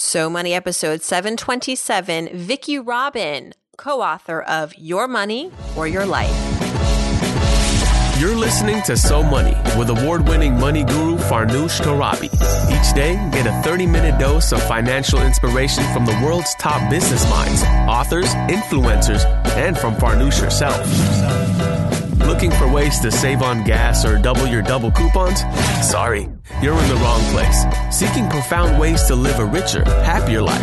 So Money episode 727, Vicki Robin, co author of Your Money or Your Life. You're listening to So Money with award winning money guru Farnoosh Torabi. Each day, get a 30 minute dose of financial inspiration from the world's top business minds, authors, influencers, and from Farnoosh herself. Looking for ways to save on gas or double your double coupons? Sorry, you're in the wrong place. Seeking profound ways to live a richer, happier life.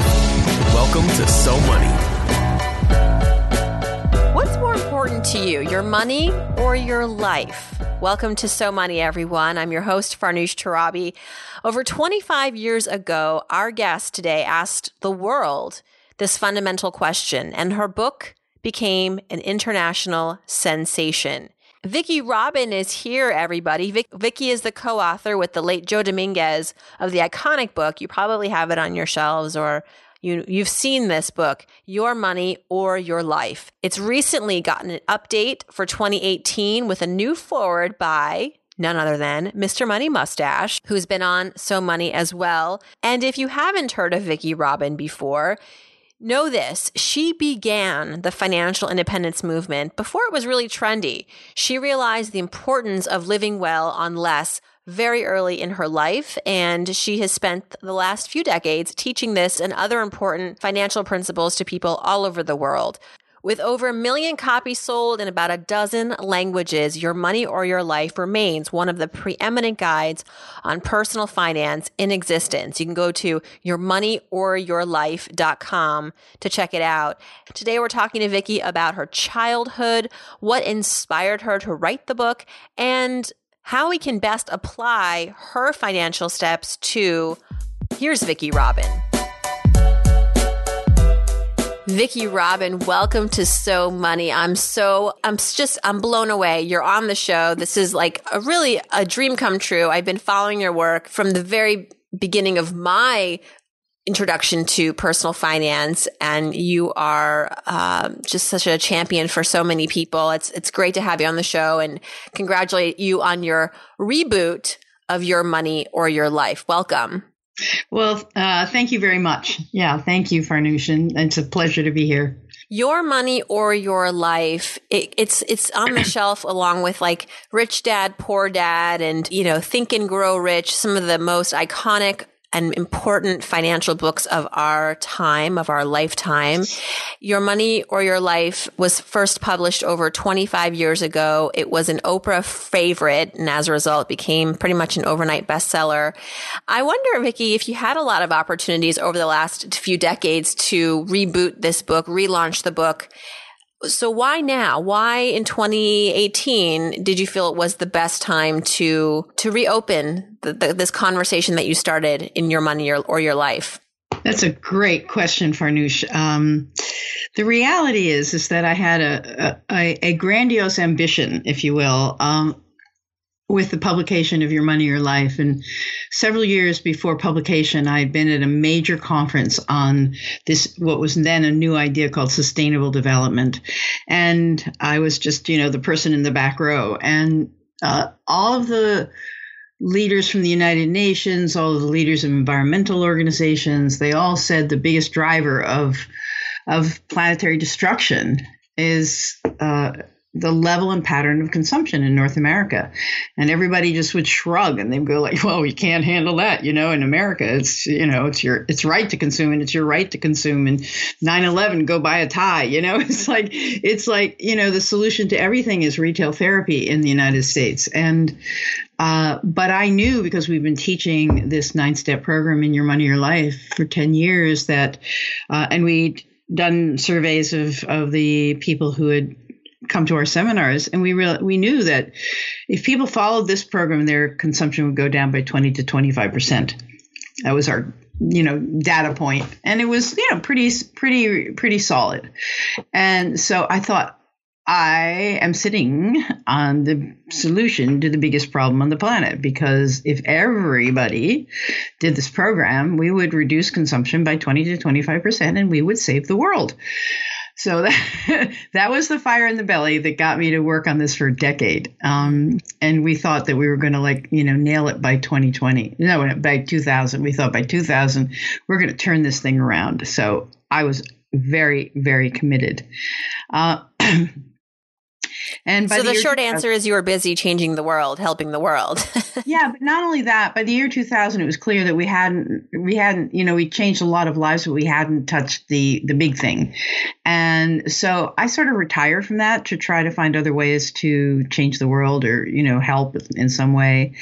Welcome to So Money. What's more important to you, your money or your life? Welcome to So Money, everyone. I'm your host, Farnoosh Torabi. Over 25 years ago, our guest today asked the world this fundamental question, and her book became an international sensation. Vicki Robin is here, everybody. Vic- Vicki is the co author with the late Joe Dominguez of the iconic book. You probably have it on your shelves or you, you've seen this book, Your Money or Your Life. It's recently gotten an update for 2018 with a new forward by none other than Mr. Money Mustache, who's been on So Money as well. And if you haven't heard of Vicki Robin before, Know this, she began the financial independence movement before it was really trendy. She realized the importance of living well on less very early in her life, and she has spent the last few decades teaching this and other important financial principles to people all over the world. With over a million copies sold in about a dozen languages, Your Money or Your Life remains one of the preeminent guides on personal finance in existence. You can go to yourmoneyoryourlife.com to check it out. Today we're talking to Vicki about her childhood, what inspired her to write the book, and how we can best apply her financial steps to Here's Vicki Robin. Vicki Robin, welcome to So Money. I'm so, I'm just, I'm blown away. You're on the show. This is like a really a dream come true. I've been following your work from the very beginning of my introduction to personal finance and you are uh, just such a champion for so many people it's it's great to have you on the show and congratulate you on your reboot of your money or your life welcome well, uh, thank you very much. Yeah, thank you, Farnoosh. It's a pleasure to be here. Your money or your life, it, it's it's on the shelf along with like Rich Dad, Poor Dad, and you know Think and Grow Rich, some of the most iconic and important financial books of our time, of our lifetime. Your Money or Your Life was first published over 25 years ago. It was an Oprah favorite and as a result became pretty much an overnight bestseller. I wonder, Vicki, if you had a lot of opportunities over the last few decades to reboot this book, relaunch the book so why now? Why in 2018 did you feel it was the best time to to reopen the, the, this conversation that you started in your money or, or your life? That's a great question, Farnoosh. Um, the reality is, is that I had a, a, a grandiose ambition, if you will, um, with the publication of Your Money, Your Life. And several years before publication, I had been at a major conference on this, what was then a new idea called sustainable development. And I was just, you know, the person in the back row. And uh, all of the leaders from the United Nations, all of the leaders of environmental organizations, they all said the biggest driver of of planetary destruction is uh, the level and pattern of consumption in North America. And everybody just would shrug and they'd go like, well, you can't handle that. You know, in America, it's, you know, it's your, it's right to consume and it's your right to consume and 9-11, go buy a tie. You know, it's like, it's like, you know, the solution to everything is retail therapy in the United States. And, uh, but I knew because we've been teaching this nine step program in your money, your life for 10 years that, uh, and we'd done surveys of, of the people who had come to our seminars and we real, we knew that if people followed this program their consumption would go down by 20 to 25 percent. That was our you know data point and it was you know pretty pretty pretty solid. And so i thought i am sitting on the solution to the biggest problem on the planet because if everybody did this program we would reduce consumption by 20 to 25 percent and we would save the world so that that was the fire in the belly that got me to work on this for a decade. Um, and we thought that we were going to like you know nail it by 2020. No, by 2000. We thought by 2000 we're going to turn this thing around. So I was very very committed. Uh, And so the, the short answer is you were busy changing the world, helping the world. yeah, but not only that, by the year 2000, it was clear that we hadn't, we hadn't, you know, we changed a lot of lives, but we hadn't touched the the big thing. And so I sort of retired from that to try to find other ways to change the world or you know help in some way.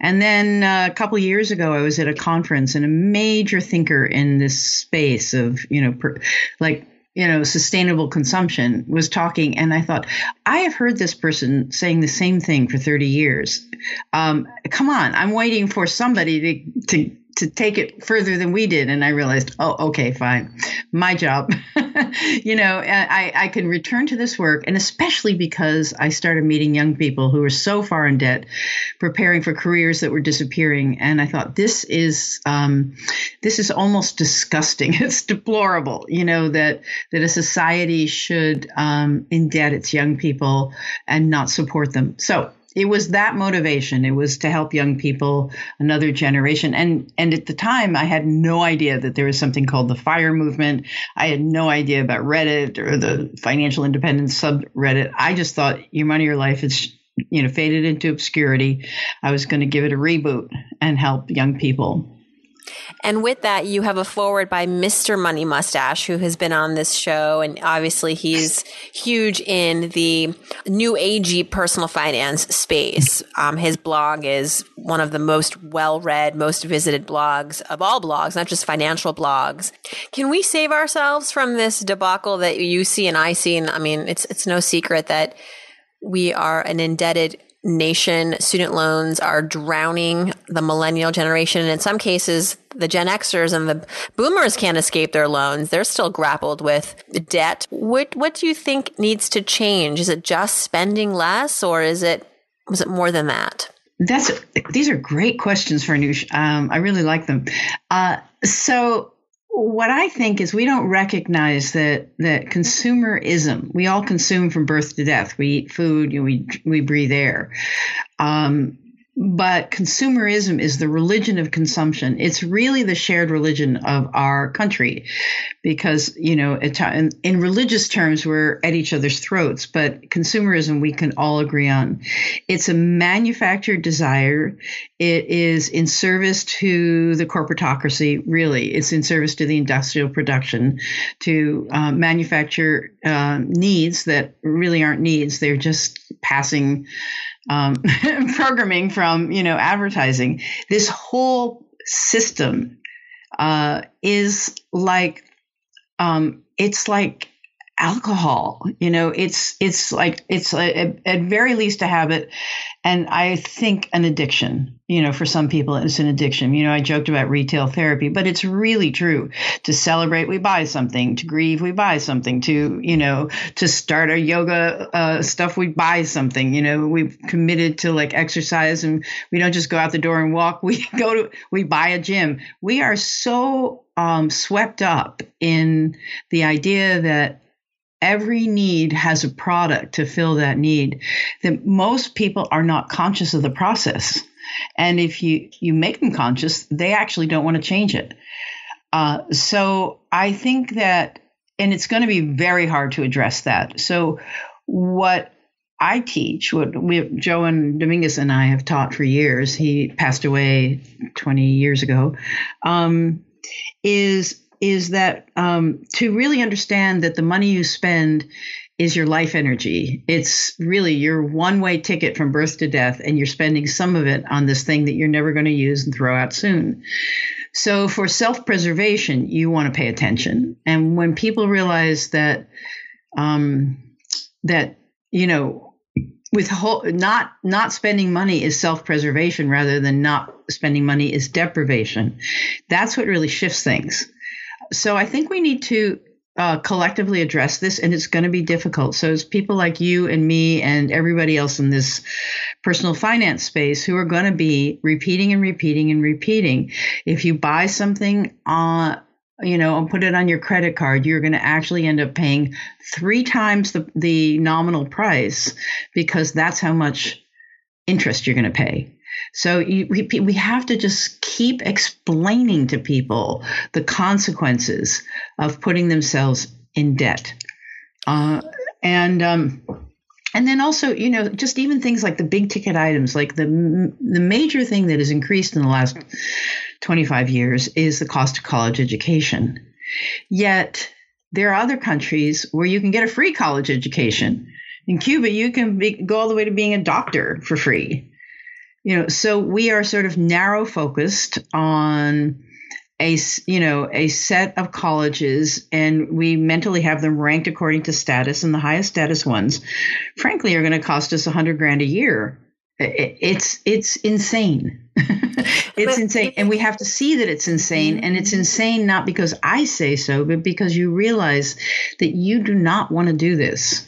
And then uh, a couple years ago, I was at a conference, and a major thinker in this space of you know, per, like you know, sustainable consumption was talking, and I thought, I have heard this person saying the same thing for 30 years. Um, come on, I'm waiting for somebody to, to to take it further than we did. And I realized, oh, okay, fine, my job. you know, I, I can return to this work, and especially because I started meeting young people who were so far in debt, preparing for careers that were disappearing. And I thought, this is um, this is almost disgusting. It's deplorable, you know, that that a society should um, indebt its young people and not support them. So it was that motivation. It was to help young people, another generation. And and at the time, I had no idea that there was something called the Fire Movement. I had no idea about Reddit or the financial independence subreddit. I just thought your money, your life is you know faded into obscurity. I was going to give it a reboot and help young people. And with that, you have a forward by Mr. Money Mustache, who has been on this show. And obviously, he's huge in the new agey personal finance space. Um, his blog is one of the most well read, most visited blogs of all blogs, not just financial blogs. Can we save ourselves from this debacle that you see and I see? And I mean, it's, it's no secret that we are an indebted nation. Student loans are drowning the millennial generation. And in some cases, the Gen Xers and the boomers can't escape their loans. They're still grappled with debt. What, what do you think needs to change? Is it just spending less or is it, was it more than that? That's, these are great questions Farnoosh. Um, I really like them. Uh, so what I think is we don't recognize that that consumerism. We all consume from birth to death. We eat food. You know, we we breathe air. Um, but consumerism is the religion of consumption. It's really the shared religion of our country because, you know, in, religious terms, we're at each other's throats, but consumerism we can all agree on. It's a manufactured desire. It is in service to the corporatocracy, really. It's in service to the industrial production to uh, manufacture uh, needs that really aren't needs. They're just passing um, programming from you know advertising. This whole system uh, is like um, it's like alcohol you know it's it's like it's a, at very least a habit. And i think an addiction you know for some people it's an addiction. You know i joked about retail therapy but it's really true. To celebrate we buy something. To grieve we buy something. To you know to start our yoga uh, stuff we buy something. You know we've committed to like exercise and we don't just go out the door and walk. We go to we buy a gym. We are so um, swept up in the idea that every need has a product to fill that need that most people are not conscious of the process and if you you make them conscious they actually don't want to change it uh, so i think that and it's going to be very hard to address that so what I teach what we, Joe and Dominguez and I have taught for years. He passed away 20 years ago. Um, is is that um, to really understand that the money you spend is your life energy. It's really your one way ticket from birth to death, and you're spending some of it on this thing that you're never going to use and throw out soon. So, for self preservation, you want to pay attention. And when people realize that, um, that, you know, with whole, not not spending money is self preservation rather than not spending money is deprivation. That's what really shifts things so I think we need to uh, collectively address this, and it's going to be difficult. So it's people like you and me and everybody else in this personal finance space who are going to be repeating and repeating and repeating. If you buy something on you know, and put it on your credit card, you're going to actually end up paying three times the, the nominal price because that's how much interest you're going to pay. So you, we, we have to just keep explaining to people the consequences of putting themselves in debt. Uh, and um, and then also, you know, just even things like the big ticket items, like the the major thing that has increased in the last 25 years is the cost of college education. Yet there are other countries where you can get a free college education. In Cuba, you can be, go all the way to being a doctor for free. You know, so we are sort of narrow focused on a you know a set of colleges and we mentally have them ranked according to status and the highest status ones frankly are going to cost us a hundred grand a year. It's it's insane. It's insane and we have to see that it's insane and it's mm-hmm. insane not because i say so but because you realize that you do not want to do this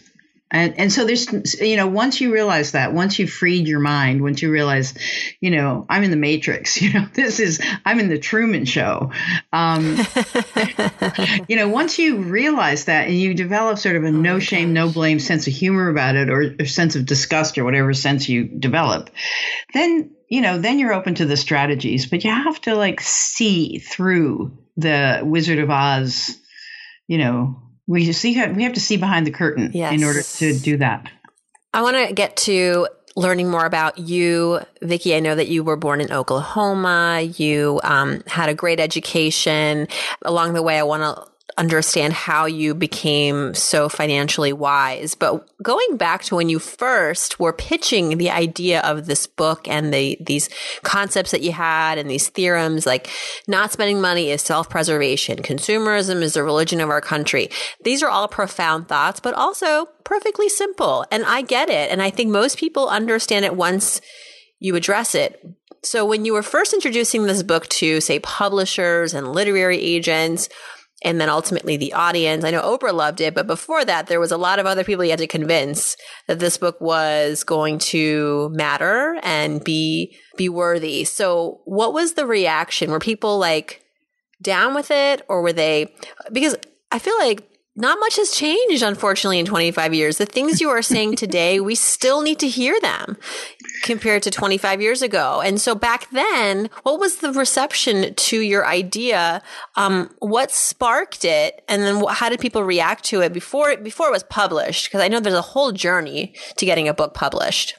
and, and so there's, you know, once you realize that, once you've freed your mind, once you realize, you know, I'm in the Matrix, you know, this is, I'm in the Truman Show. Um, you know, once you realize that and you develop sort of a oh no shame, no blame sense of humor about it or, or sense of disgust or whatever sense you develop, then, you know, then you're open to the strategies, but you have to like see through the Wizard of Oz, you know, we see we have to see behind the curtain yes. in order to do that. I want to get to learning more about you, Vicki. I know that you were born in Oklahoma. You um, had a great education. Along the way, I want to understand how you became so financially wise. But going back to when you first were pitching the idea of this book and the these concepts that you had and these theorems like not spending money is self-preservation, consumerism is the religion of our country. These are all profound thoughts, but also perfectly simple. And I get it. And I think most people understand it once you address it. So when you were first introducing this book to say publishers and literary agents, and then ultimately the audience. I know Oprah loved it, but before that, there was a lot of other people you had to convince that this book was going to matter and be be worthy. So, what was the reaction? Were people like down with it, or were they? Because I feel like not much has changed, unfortunately, in 25 years. The things you are saying today, we still need to hear them compared to 25 years ago. And so back then, what was the reception to your idea? Um, what sparked it? And then how did people react to it before, before it was published? Because I know there's a whole journey to getting a book published.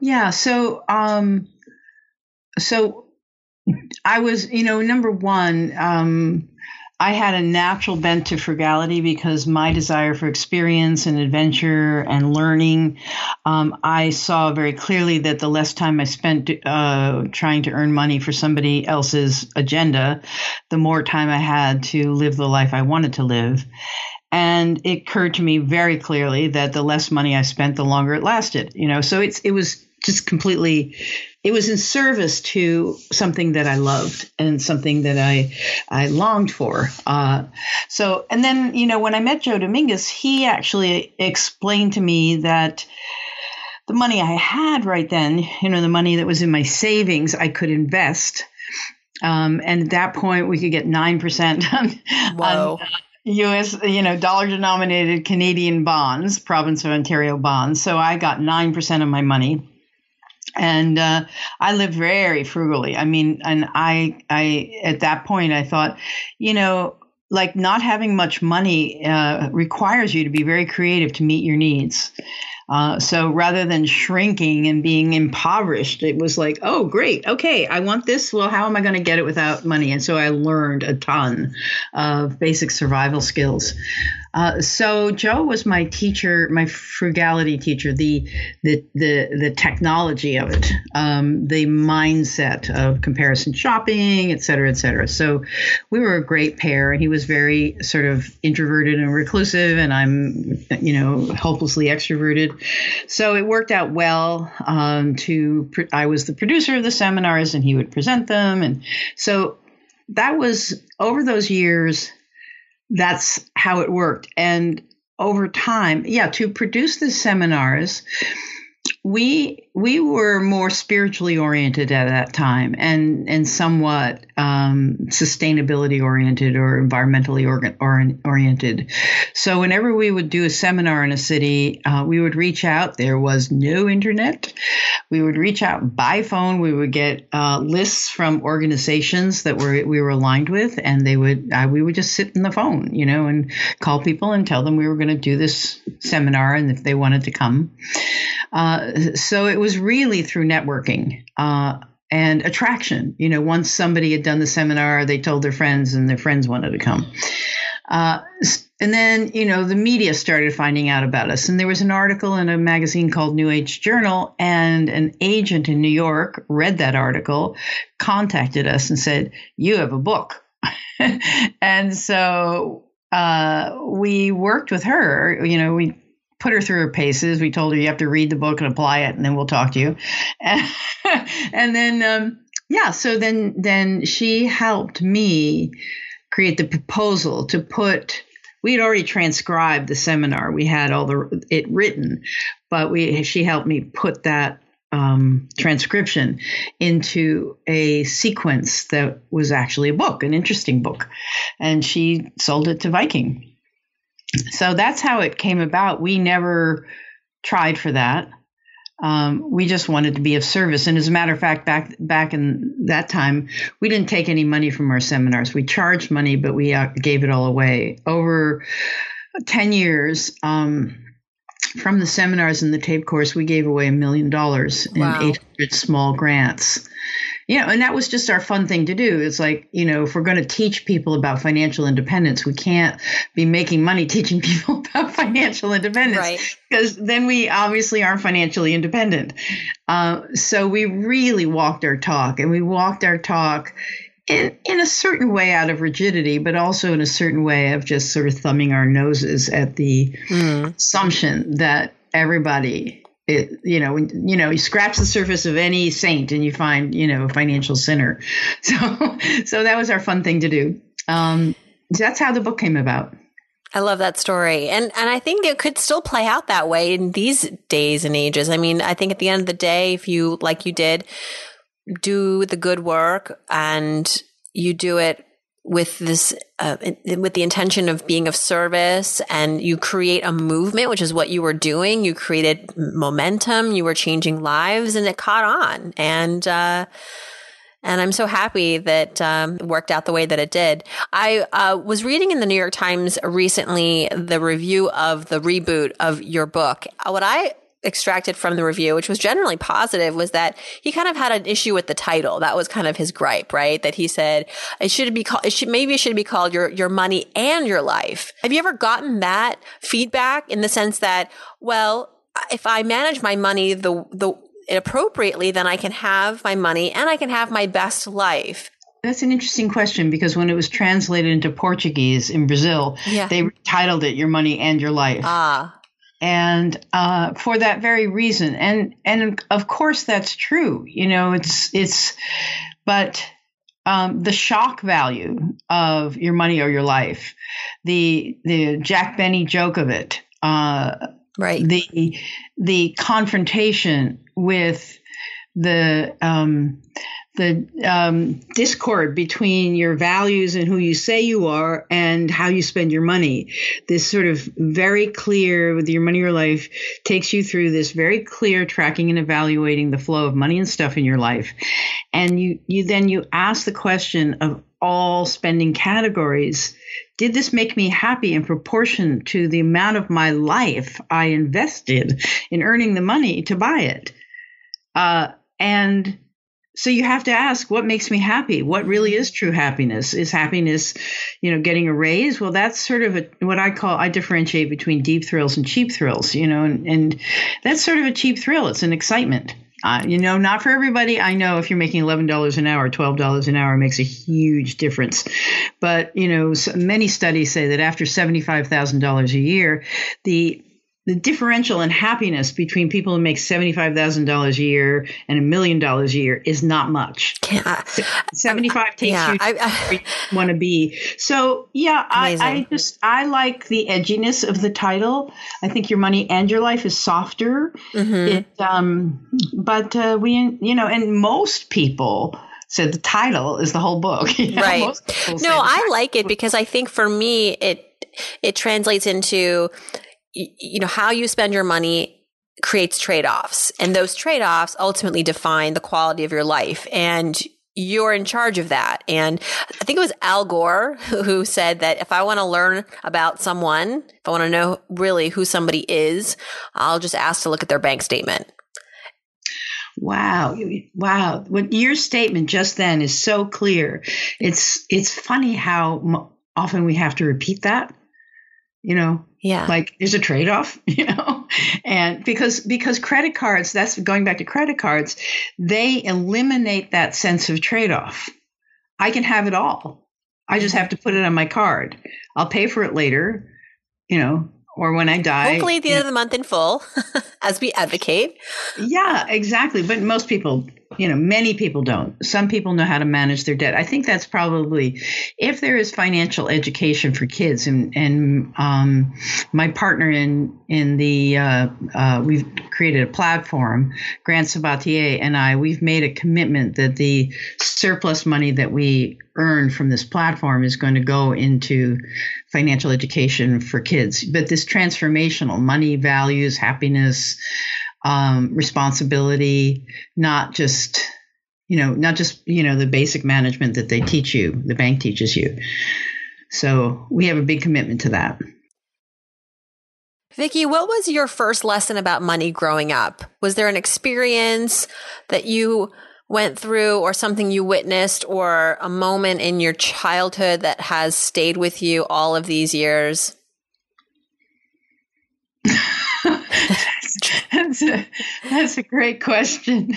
Yeah. So, um, so I was, you know, number one, um, I had a natural bent to frugality because my desire for experience and adventure and learning, um, I saw very clearly that the less time I spent uh, trying to earn money for somebody else's agenda, the more time I had to live the life I wanted to live. And it occurred to me very clearly that the less money I spent, the longer it lasted. You know, so it's it was just completely it was in service to something that I loved and something that I I longed for. Uh, so, and then you know, when I met Joe Dominguez, he actually explained to me that the money I had right then, you know, the money that was in my savings, I could invest. Um, and at that point, we could get nine percent on, on U.S. you know dollar denominated Canadian bonds, province of Ontario bonds. So I got nine percent of my money and uh, I lived very frugally. I mean, and I, I at that point I thought, you know, like not having much money uh, requires you to be very creative to meet your needs. Uh, so rather than shrinking and being impoverished, it was like, oh, great. Okay, I want this. Well, how am I going to get it without money? And so I learned a ton of basic survival skills. Uh, so Joe was my teacher, my frugality teacher, the the the, the technology of it, um, the mindset of comparison shopping, et cetera, et cetera. So we were a great pair, and he was very sort of introverted and reclusive, and I'm, you know, hopelessly extroverted. So it worked out well. Um, to I was the producer of the seminars, and he would present them, and so that was over those years that's how it worked. And over time, yeah, to produce the seminars, we we were more spiritually oriented at that time and and somewhat um, sustainability oriented or environmentally organ, or, oriented. So whenever we would do a seminar in a city uh, we would reach out. There was no internet. We would reach out by phone. We would get uh, lists from organizations that were we were aligned with and they would uh, we would just sit in the phone you know and call people and tell them we were going to do this seminar and if they wanted to come uh, so it was really through networking uh, and attraction. You know, once somebody had done the seminar, they told their friends, and their friends wanted to come. Uh, and then, you know, the media started finding out about us. And there was an article in a magazine called New Age Journal, and an agent in New York read that article, contacted us, and said, You have a book. and so uh, we worked with her. You know, we put her through her paces. We told her you have to read the book and apply it, and then we'll talk to you. And, and then, um, yeah, so then then she helped me create the proposal to put. We had already transcribed the seminar. We had all the it written, but we she helped me put that um, transcription into a sequence that was actually a book, an interesting book, and she sold it to Viking so that's how it came about. We never tried for that. Um, we just wanted to be of service. And as a matter of fact, back back in that time, we didn't take any money from our seminars. We charged money, but we uh, gave it all away. Over ten years um, from the seminars and the tape course, we gave away a million dollars in wow. eight hundred small grants know, and that was just our fun thing to do. It's like, you know, if we're going to teach people about financial independence, we can't be making money teaching people about financial independence right. because then we obviously aren't financially independent. Uh, so we really walked our talk and we walked our talk in, in a certain way out of rigidity, but also in a certain way of just sort of thumbing our noses at the mm. assumption that everybody it, you know, you know, you scratch the surface of any saint and you find, you know, a financial sinner. So, so that was our fun thing to do. Um, that's how the book came about. I love that story. And and I think it could still play out that way in these days and ages. I mean, I think at the end of the day, if you like you did do the good work and you do it with this uh, with the intention of being of service and you create a movement which is what you were doing you created momentum you were changing lives and it caught on and uh, and I'm so happy that um, it worked out the way that it did. I uh, was reading in the New York Times recently the review of the reboot of your book. What I extracted from the review, which was generally positive, was that he kind of had an issue with the title. That was kind of his gripe, right? That he said it should be called, it should, maybe it should be called your, your money and your life. Have you ever gotten that feedback in the sense that, well, if I manage my money the, the, appropriately, then I can have my money and I can have my best life. That's an interesting question because when it was translated into Portuguese in Brazil, yeah. they titled it "Your Money and Your Life." Ah, and uh, for that very reason. And and of course that's true you know it's it's but um, the shock value of your money or your life the the jack benny joke of it uh, right. the the confrontation with the um, the um, discord between your values and who you say you are and how you spend your money. This sort of very clear with your money your life takes you through this very clear tracking and evaluating the flow of money and stuff in your life. And you, you then you ask the question of all spending categories. Did this make me happy in proportion to the amount of my life I invested in earning the money to buy it? Uh, and so you have to ask what makes me happy? What really is true happiness? Is happiness you know getting a raise? Well that's sort of a, what i call i differentiate between deep thrills and cheap thrills you know and, and that's sort of a cheap thrill. It's an excitement. Uh, you know not for everybody. I know if you're making $11 an hour $12 an hour makes a huge difference. But you know many studies say that after $75000 a year the the differential in happiness between people who make $75,000 a year and a million dollars a year is not much. Yeah. 75 takes Yeah, you to I- where you want to be. So, yeah, I, I just, I like the edginess of the title. I think your money and your life is softer. Mhm. It, um, but uh, we, you know, and most people said the title is the whole book. You know, Right. No, I like it because I think for me it it translates into you know how you spend your money creates trade-offs and those trade-offs ultimately define the quality of your life and you're in charge of that. And I think it was Al Gore who who said that if I want to learn about someone, if I want to know really who somebody is, I'll just ask to look at their bank statement. Wow, wow! What your statement just then is so clear. It's it's funny how often we have to repeat that. You know, Yeah. like there's a trade-off. You know, and because because credit cards, that's going back to credit cards, they eliminate that sense of trade-off. I can have it all. I just have to put it on my card. I'll pay for it later. You know, or when I die. Hopefully at the end of the month in full, as we advocate. Yeah, exactly. But most people, you know, many people don't. Some people know how to manage their debt. I think that's probably if there is financial education for kids, and and um, my partner in in the uh, uh, we've created a platform, Grant Sabatier and I. We've made a commitment that the surplus money that we earn from this platform is going to go into financial education for kids. But this transformational money, values, happiness um, responsibility, not just you know, not just you know the basic management that they teach you, the bank teaches you. So we have a big commitment to that. Vicki, what was your first lesson about money growing up? Was there an experience that you went through or something you witnessed or a moment in your childhood that has stayed with you all of these years? that's, a, that's a great question.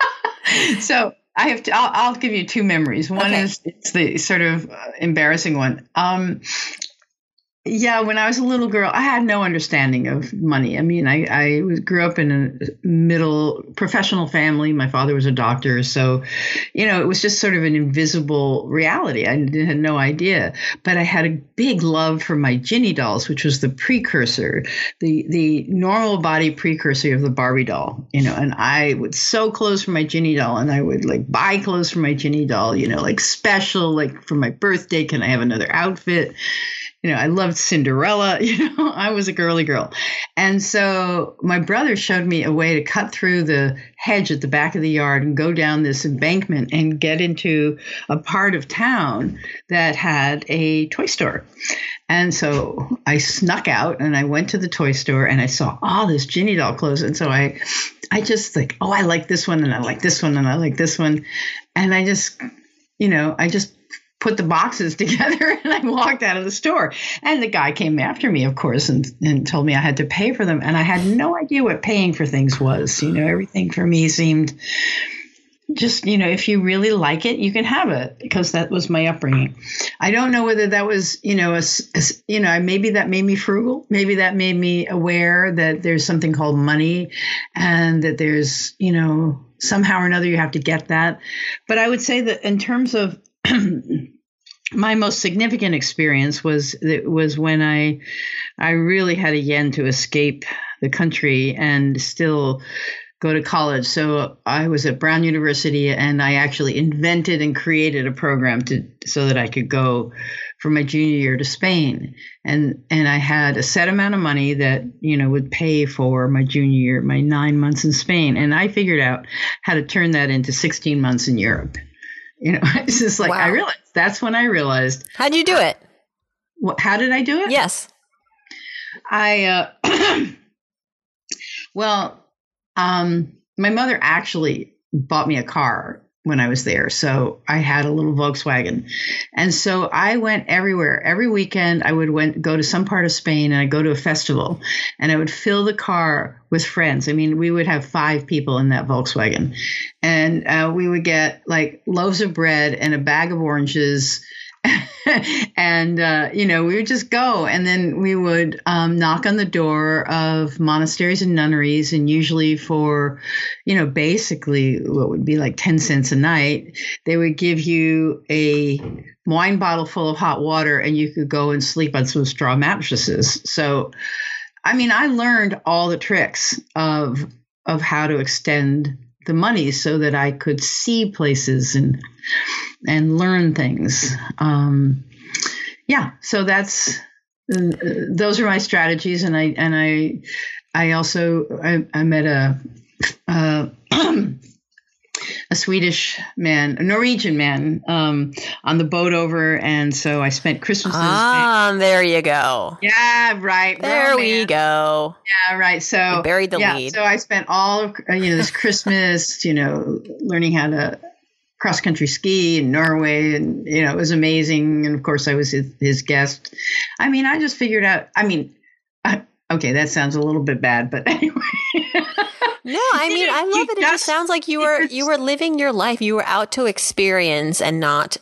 so I have to. I'll, I'll give you two memories. One Okay. is it's the sort of uh, embarrassing one. Um, yeah, when I was a little girl, I had no understanding of money. I mean, I, I was, grew up in a middle professional family. My father was a doctor, so you know, it was just sort of an invisible reality. I had no idea, but I had a big love for my Ginny dolls, which was the precursor, the the normal body precursor of the Barbie doll. You know, and I would sew clothes for my Ginny doll, and I would like buy clothes for my Ginny doll. You know, like special, like for my birthday, can I have another outfit? You know, I loved Cinderella. You know, I was a girly girl. And so my brother showed me a way to cut through the hedge at the back of the yard and go down this embankment and get into a part of town that had a toy store. And so I snuck out and I went to the toy store and I saw all this Ginny doll clothes. And so I, I just like, oh, I like this one and I like this one and I like this one. And I just, you know, I just put the boxes together and I walked out of the store. And the guy came after me, of course, and, and told me I had to pay for them. And I had no idea what paying for things was. You know, everything for me seemed just, you know, if you really like it, you can have it because that was my upbringing. I don't know whether that was, you know, a—you know, maybe that made me frugal. Maybe that made me aware that there's something called money and that there's, you know, somehow or another you have to get that. But I would say that in terms of my most significant experience was was when I I really had a yen to escape the country and still go to college. So I was at Brown University and I actually invented and created a program to so that I could go for my junior year to Spain. And and I had a set amount of money that, you know, would pay for my junior year, my 9 months in Spain. And I figured out how to turn that into 16 months in Europe. You know, it's just like I realized that's when I realized How'd you do it? what, how did I do it? Yes. I uh, well, um, my mother actually bought me a car when I was there, so I had a little Volkswagen, and so I went everywhere. Every weekend, I would went go to some part of Spain, and I would go to a festival, and I would fill the car with friends. I mean, we would have five people in that Volkswagen, and uh, we would get like loaves of bread and a bag of oranges and uh, you know we would just go. And then we would um, knock on the door of monasteries and nunneries and usually for you know basically what would be like 10 cents a night they would give you a wine bottle full of hot water and you could go and sleep on some straw mattresses. So i mean i learned all the tricks of of how to extend the money so that i could see places and and learn things. Um, yeah, so that's those are my strategies, and I and I I also I, I met a. Uh, a Swedish man, a Norwegian man, um, on the boat over, and so I spent Christmas. Ah, there you go. Yeah, right. There Romance. we go. Yeah, right. So you buried the yeah, lead. So I spent all of you know this Christmas, you know, learning how to cross country ski in Norway, and you know it was amazing. And of course, I was his, his guest. I mean, I just figured out. I mean, I, okay, that sounds a little bit bad, but anyway. No, I mean, I love it. It just sounds like you were you were living your life. You were out to experience and not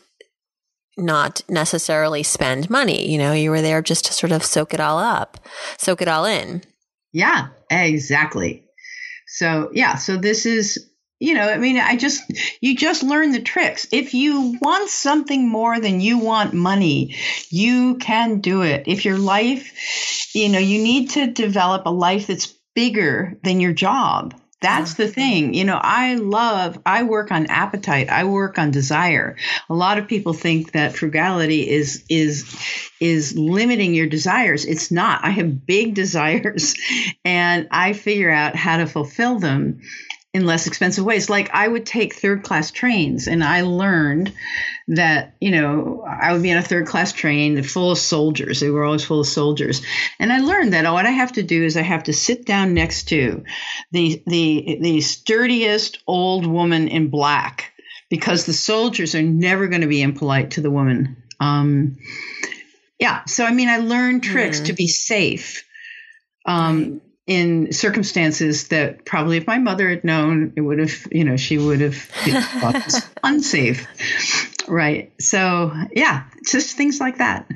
not necessarily spend money. You know, you were there just to sort of soak it all up, soak it all in. Yeah, exactly. So, yeah, so this is you know, I mean, I just, you just learn the tricks. If you want something more than you want money, you can do it. If your life, you know, you need to develop a life that's bigger than your job. That's the thing. You know, I love, I work on appetite. I work on desire. A lot of people think that frugality is, is, is limiting your desires. It's not. I have big desires and I figure out how to fulfill them in less expensive ways. Like I would take third class trains, and I learned that you know I would be on a third class train full of soldiers. They were always full of soldiers, and I learned that what I have to do is I have to sit down next to the the the sturdiest old woman in black because the soldiers are never going to be impolite to the woman. Um, yeah, so I mean, I learned tricks mm. to be safe. Um, in circumstances that probably if my mother had known, it would have, you know, she would have thought unsafe. Right. So, yeah, just things like that.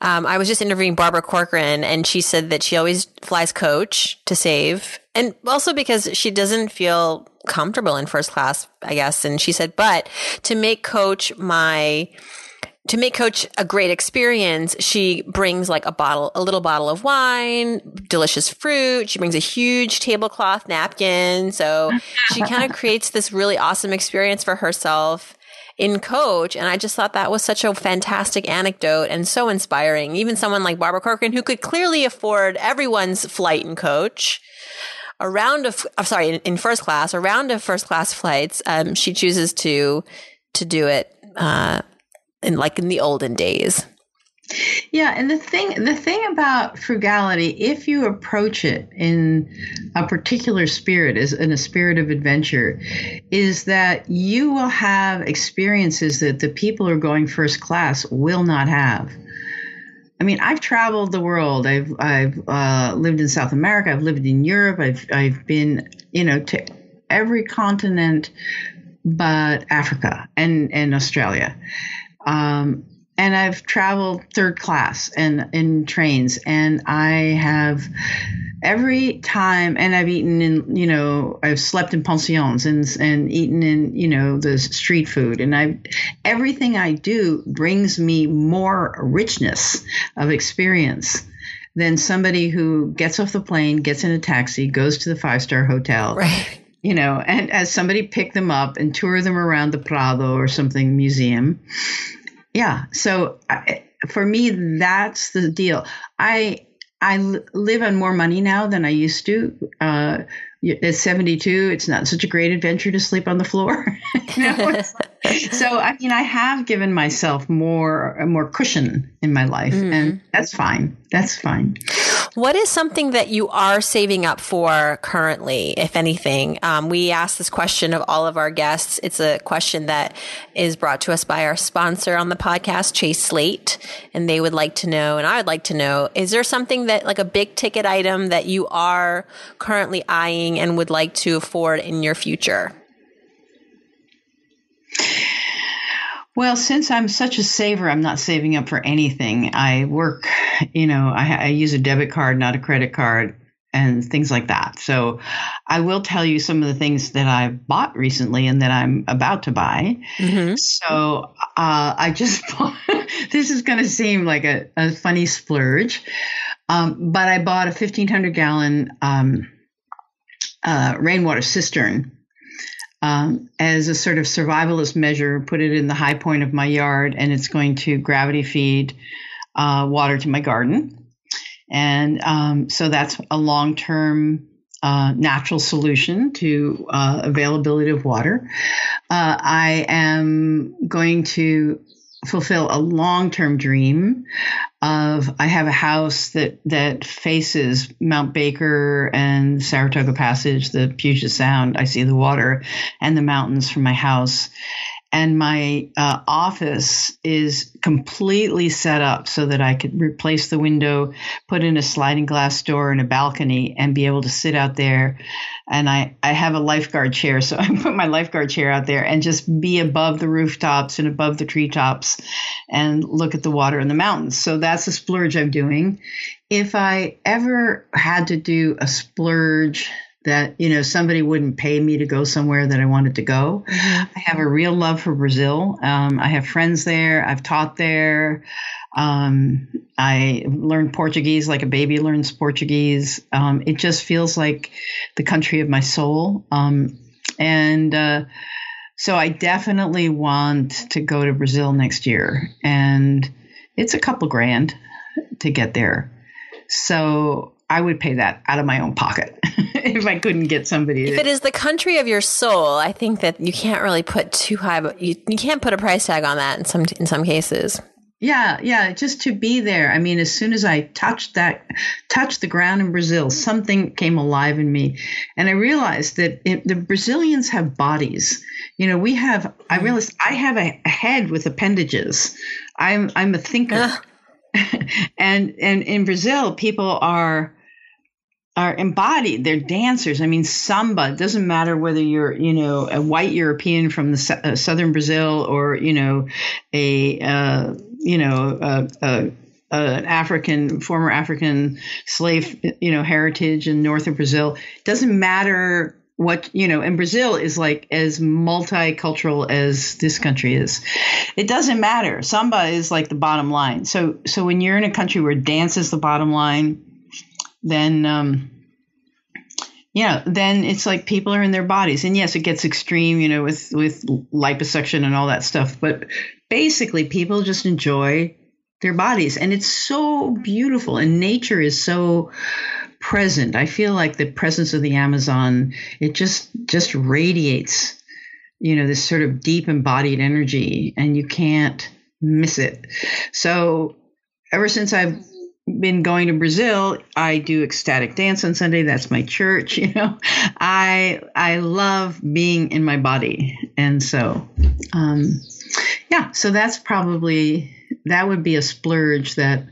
Um, I was just interviewing Barbara Corcoran, and she said that she always flies coach to save, and also because she doesn't feel comfortable in first class, I guess. And she said, but to make coach my to make coach a great experience, she brings like a bottle, a little bottle of wine, delicious fruit. She brings a huge tablecloth napkin. So she kind of creates this really awesome experience for herself in coach. And I just thought that was such a fantastic anecdote and so inspiring. Even someone like Barbara Corcoran, who could clearly afford everyone's flight in coach. A round of, I'm sorry, in, in first class, a round of first class flights, um, she chooses to, to do it, uh, in like in the olden days. Yeah, and the thing the thing about frugality, if you approach it in a particular spirit, is in a spirit of adventure, is that you will have experiences that the people who are going first class will not have. I mean, I've traveled the world. I've I've uh, lived in South America. I've lived in Europe. I've I've been you know to every continent but Africa and and Australia. Um, and I've traveled third class and in trains, and I have every time, and I've eaten in, you know, I've slept in pensions and and eaten in, you know, the street food, and I, everything I do brings me more richness of experience than somebody who gets off the plane, gets in a taxi, goes to the five star hotel, right you know, and as somebody pick them up and tour them around the Prado or something museum. Yeah. So I, for me, that's the deal. I I live on more money now than I used to. Uh, at 72, it's not such a great adventure to sleep on the floor. so I mean, I have given myself more more cushion in my life, mm-hmm. and that's fine. That's fine. What is something that you are saving up for currently, if anything? Um, we ask this question of all of our guests. It's a question that is brought to us by our sponsor on the podcast, Chase Slate, and they would like to know, and I would like to know, is there something that like a big ticket item that you are currently eyeing and would like to afford in your future? Well, since I'm such a saver, I'm not saving up for anything. I work, you know, I, I use a debit card, not a credit card and things like that. So I will tell you some of the things that I've bought recently and that I'm about to buy. Mm-hmm. So uh, I just bought, this is going to seem like a, a funny splurge, um, but I bought a 1500 gallon um, uh, rainwater cistern. Um, as a sort of survivalist measure, put it in the high point of my yard, and it's going to gravity feed uh, water to my garden. And um, so that's a long term uh, natural solution to uh, availability of water. Uh, I am going to fulfill a long-term dream of I have a house that that faces Mount Baker and Saratoga Passage, the Puget Sound. I see the water and the mountains from my house, and my uh, office is completely set up so that I could replace the window, put in a sliding glass door and a balcony, and be able to sit out there. And I, I have a lifeguard chair, so I put my lifeguard chair out there and just be above the rooftops and above the treetops and look at the water in the mountains. So that's a splurge I'm doing. If I ever had to do a splurge that you know somebody wouldn't pay me to go somewhere that I wanted to go. Mm-hmm. I have a real love for Brazil. Um, I have friends there. I've taught there. Um, I learned Portuguese like a baby learns Portuguese. Um, it just feels like the country of my soul. Um, and uh, so I definitely want to go to Brazil next year. And it's a couple grand to get there. So I would pay that out of my own pocket if I couldn't get somebody. If it is the country of your soul, I think that you can't really put too high. But you, you can't put a price tag on that in some in some cases. Yeah, yeah, just to be there. I mean, as soon as I touched that, touched the ground in Brazil, something came alive in me, and I realized that it, the Brazilians have bodies. You know, we have. I mm. realized I have a, a head with appendages. I'm I'm a thinker, and and in Brazil, people are are embodied. They're dancers. I mean, samba. It doesn't matter whether you're, you know, a white European from the uh, southern Brazil or, you know, a, uh, you know, a, a, an African, former African slave, you know, heritage in north of Brazil. Doesn't matter what you know and brazil is like as multicultural as this country is it doesn't matter samba is like the bottom line so so when you're in a country where dance is the bottom line then um, yeah, then it's like people are in their bodies, and yes, it gets extreme, you know, with with liposuction and all that stuff. But basically, people just enjoy their bodies, and it's so beautiful, and nature is so present. I feel like the presence of the Amazon it just just radiates, you know, this sort of deep embodied energy, and you can't miss it. So ever since I've been going to Brazil, I do ecstatic dance on Sunday. That's my church, you know. I I love being in my body. And so um yeah, so that's probably that would be a splurge that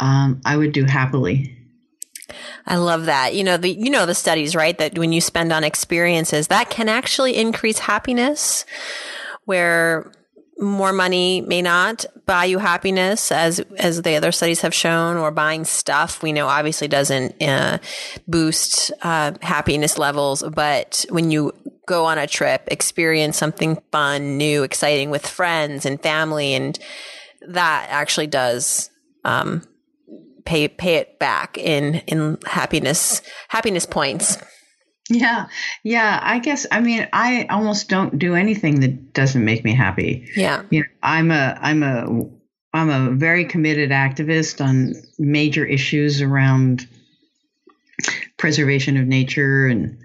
um, I would do happily. I love that. You know the you know the studies, right? That when you spend on experiences, that can actually increase happiness. Where more money may not buy you happiness as as the other studies have shown or buying stuff we know obviously doesn't uh, boost uh, happiness levels. But when you go on a trip experience something fun new exciting with friends and family and that actually does um, pay pay it back in in happiness happiness points yeah. Yeah. I guess, I mean, I almost don't do anything that doesn't make me happy. Yeah. You know, I'm a, I'm a, I'm a very committed activist on major issues around preservation of nature and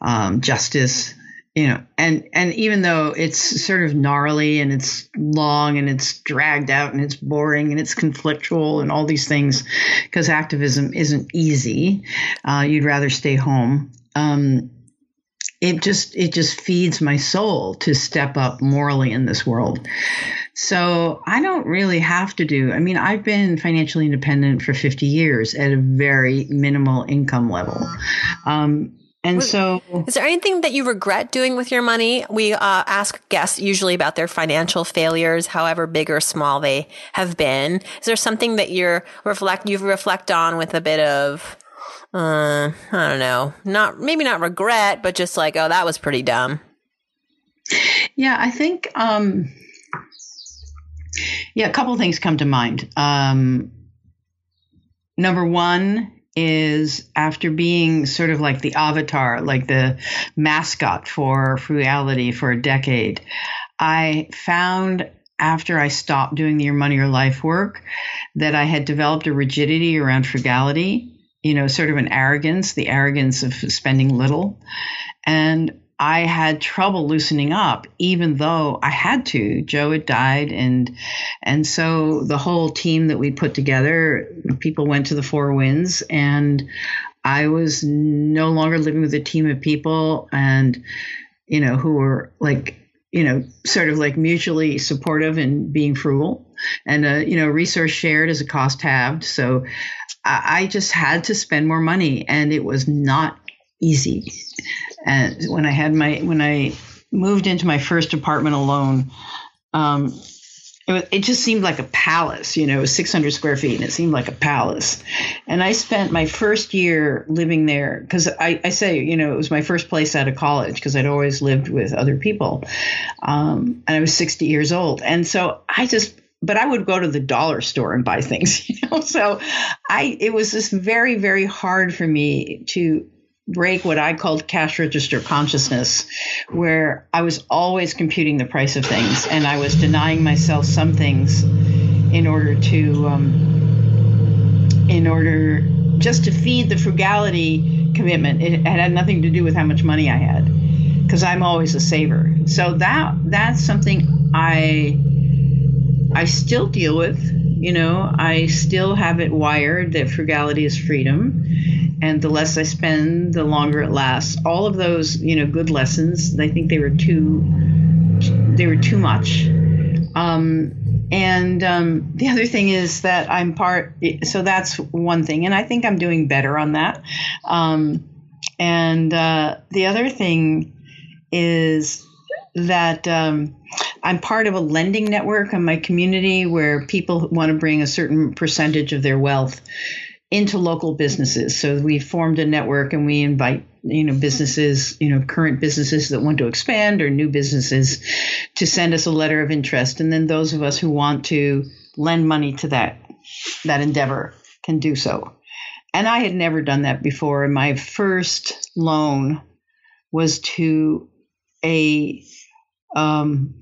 um, justice you know and and even though it's sort of gnarly and it's long and it's dragged out and it's boring and it's conflictual and all these things because activism isn't easy uh, you'd rather stay home um, it just it just feeds my soul to step up morally in this world. So I don't really have to do. I mean, I've been financially independent for 50 years at a very minimal income level. Um, And so, is there anything that you regret doing with your money? We uh, ask guests usually about their financial failures, however big or small they have been. Is there something that you're reflect you reflect on with a bit of, uh, I don't know, not maybe not regret, but just like, oh, that was pretty dumb. Yeah, I think, um, yeah, a couple things come to mind. Um, number one is after being sort of like the avatar, like the mascot for frugality for a decade, I found after I stopped doing the Your Money or Life work that I had developed a rigidity around frugality, you know, sort of an arrogance, the arrogance of spending little. And I had trouble loosening up, even though I had to. Joe had died, and and so the whole team that we put together, people went to the Four Winds, and I was no longer living with a team of people, and you know who were like you know sort of like mutually supportive and being frugal, and uh, you know resource shared as a cost halved. So I, just had to spend more money, and it was not easy. And when I had my when I moved into my first apartment alone, um, it, was, it just seemed like a palace. You know, it was 600 square feet, and it seemed like a palace. And I spent my first year living there because I, I say, you know, it was my first place out of college because I'd always lived with other people, um, and I was 60 years old, and so I just but I would go to the dollar store and buy things, you know. So I it was just very very hard for me to break what I called cash register consciousness, where I was always computing the price of things and I was denying myself some things in order to, um, in order just to feed the frugality commitment. It had nothing to do with how much money I had, because I'm always a saver. So that that's something I I still deal with. You know, I still have it wired that frugality is freedom and the less I spend, the longer it lasts. All of those, you know, good lessons. I think they were too, they were too much. Um, and um, the other thing is that I'm part. So that's one thing, and I think I'm doing better on that. Um, and uh, the other thing is that um, I'm part of a lending network in my community where people want to bring a certain percentage of their wealth into local businesses. So we formed a network and we invite you know businesses, you know current businesses that want to expand or new businesses to send us a letter of interest, and then those of us who want to lend money to that that endeavor can do so. And I had never done that before. My first loan was to a um,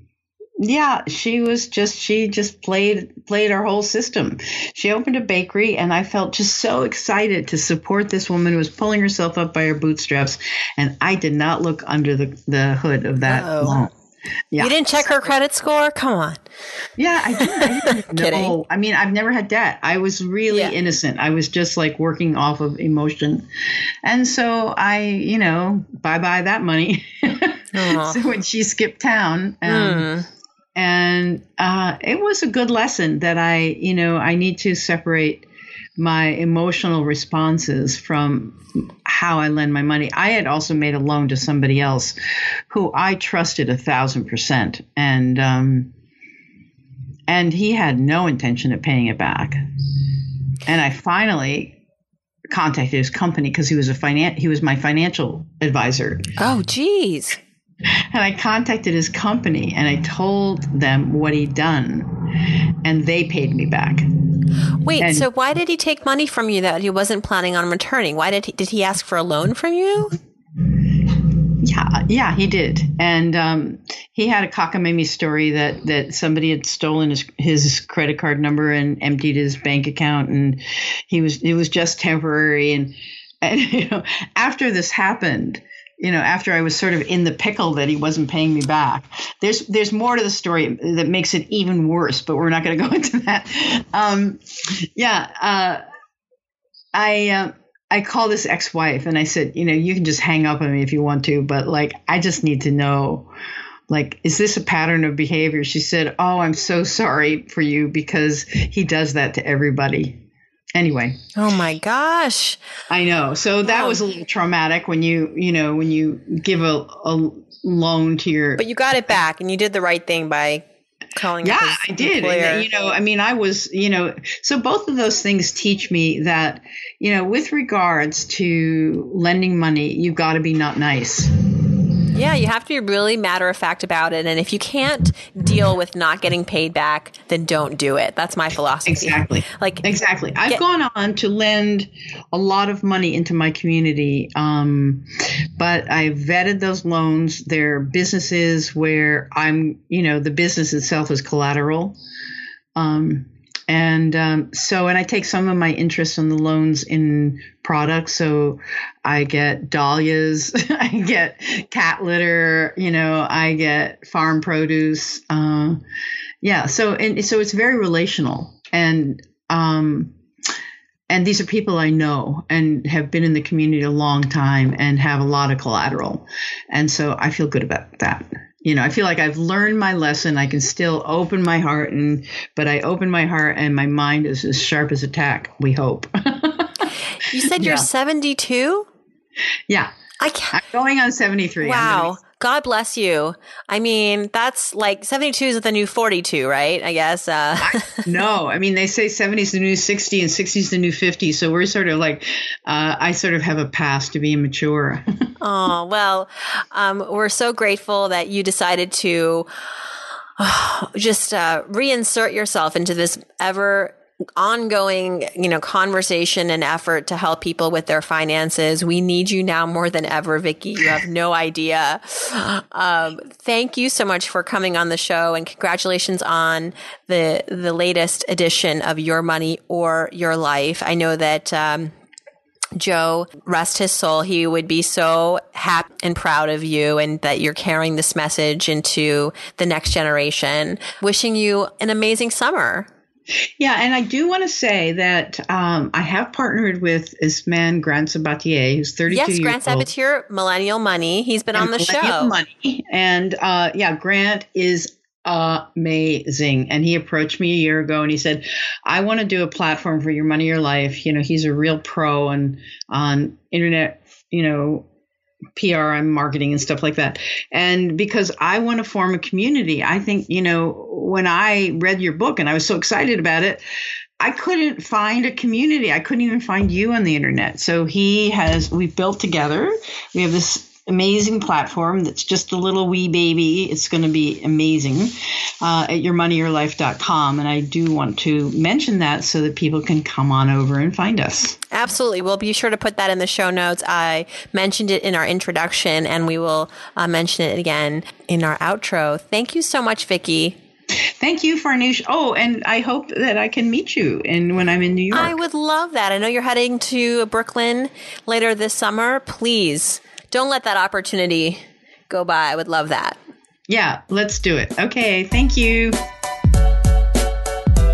yeah, she was just she just played played our whole system. She opened a bakery and I felt just so excited to support this woman who was pulling herself up by her bootstraps and I did not look under the, the hood of that loan. Yeah. You didn't check her credit score? Come on. Yeah, I did. I didn't know. I mean, I've never had debt. I was really yeah. innocent. I was just like working off of emotion. And so I, you know, bye bye that money. so when she skipped town, um, mm and uh, it was a good lesson that I, you know, I need to separate my emotional responses from how I lend my money. I had also made a loan to somebody else who I trusted a thousand percent, and um, and he had no intention of paying it back. And I finally contacted his company because he was a finan- he was my financial advisor. Oh, geez. And I contacted his company and I told them what he'd done, and they paid me back. Wait, and so why did he take money from you that he wasn't planning on returning? Why did he, did he ask for a loan from you? Yeah, yeah, he did, and um, he had a cockamamie story that that somebody had stolen his his credit card number and emptied his bank account, and he was it was just temporary, and and you know after this happened, you know, after I was sort of in the pickle that he wasn't paying me back. There's there's more to the story that makes it even worse, but we're not going to go into that. Um, yeah, uh, I uh, I called this ex-wife and I said, you know, you can just hang up on me if you want to, but like I just need to know. Like, is this a pattern of behavior? She said, Oh, I'm so sorry for you because he does that to everybody. Anyway. Oh my gosh. I know. So that was a little traumatic when you, you know, when you give a, a loan to your. But you got it back and you did the right thing by calling yeah i did and, you know i mean i was you know so both of those things teach me that you know with regards to lending money you've got to be not nice yeah, you have to be really matter of fact about it. And if you can't deal with not getting paid back, then don't do it. That's my philosophy. Exactly. Like exactly. I've get, gone on to lend a lot of money into my community, um, but I vetted those loans. They're businesses where I'm, you know, the business itself is collateral. Um, and um, so, and I take some of my interest on the loans in products. So I get dahlias, I get cat litter, you know, I get farm produce. Uh, yeah. So, and so it's very relational. And, um, and these are people I know and have been in the community a long time and have a lot of collateral. And so I feel good about that you know, I feel like I've learned my lesson. I can still open my heart and but I open my heart and my mind is as sharp as a tack, we hope. you said you're 72? Yeah. I can't. I'm going on 73. Wow. God bless you. I mean, that's like 72 is the new 42, right? I guess. Uh. no, I mean, they say 70 is the new 60 and 60 is the new 50. So we're sort of like, uh, I sort of have a past to be immature. oh, well, um, we're so grateful that you decided to just uh, reinsert yourself into this ever ongoing, you know, conversation and effort to help people with their finances. We need you now more than ever, Vicki. You have no idea. Um, thank you so much for coming on the show and congratulations on the, the latest edition of Your Money or Your Life. I know that, um, Joe, rest his soul, he would be so happy and proud of you and that you're carrying this message into the next generation. Wishing you an amazing summer. Yeah, and I do want to say that um, I have partnered with this man, Grant Sabatier, who's 32 yes, Grant. Sabatier, Millennial Money. He's been on the show. Money. And uh, yeah, Grant is amazing. And he approached me a year ago and he said, I want to do a platform for your money, your life. You know, he's a real pro and on internet, you know, PR and marketing and stuff like that. And because I want to form a community, I think, you know, when I read your book and I was so excited about it, I couldn't find a community. I couldn't even find you on the internet. So he has, we've built together. We have this amazing platform that's just a little wee baby. It's going to be amazing uh, at yourmoneyyourlife.com. And I do want to mention that so that people can come on over and find us. Absolutely. We'll be sure to put that in the show notes. I mentioned it in our introduction and we will uh, mention it again in our outro. Thank you so much, Vicki. Thank you, Farnoosh. Oh, and I hope that I can meet you in when I'm in New York. I would love that. I know you're heading to Brooklyn later this summer. Please don't let that opportunity go by. I would love that. Yeah, let's do it. Okay, thank you.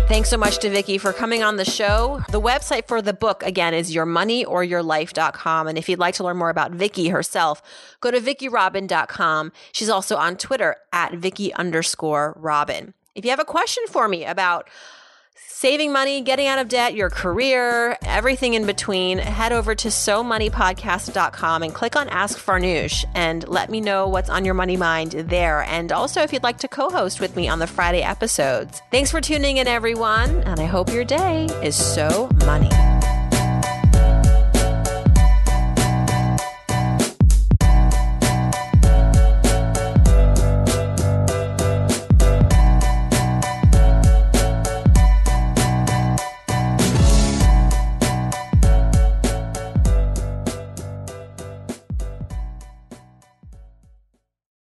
Thanks so much to Vicki for coming on the show. The website for the book, again, is yourmoneyoryourlife.com. And if you'd like to learn more about Vicki herself, go to vickirobin.com. She's also on Twitter at Vicki underscore Robin. If you have a question for me about saving money, getting out of debt, your career, everything in between, head over to somoneypodcast.com and click on Ask Farnoosh and let me know what's on your money mind there. And also, if you'd like to co host with me on the Friday episodes. Thanks for tuning in, everyone, and I hope your day is so money.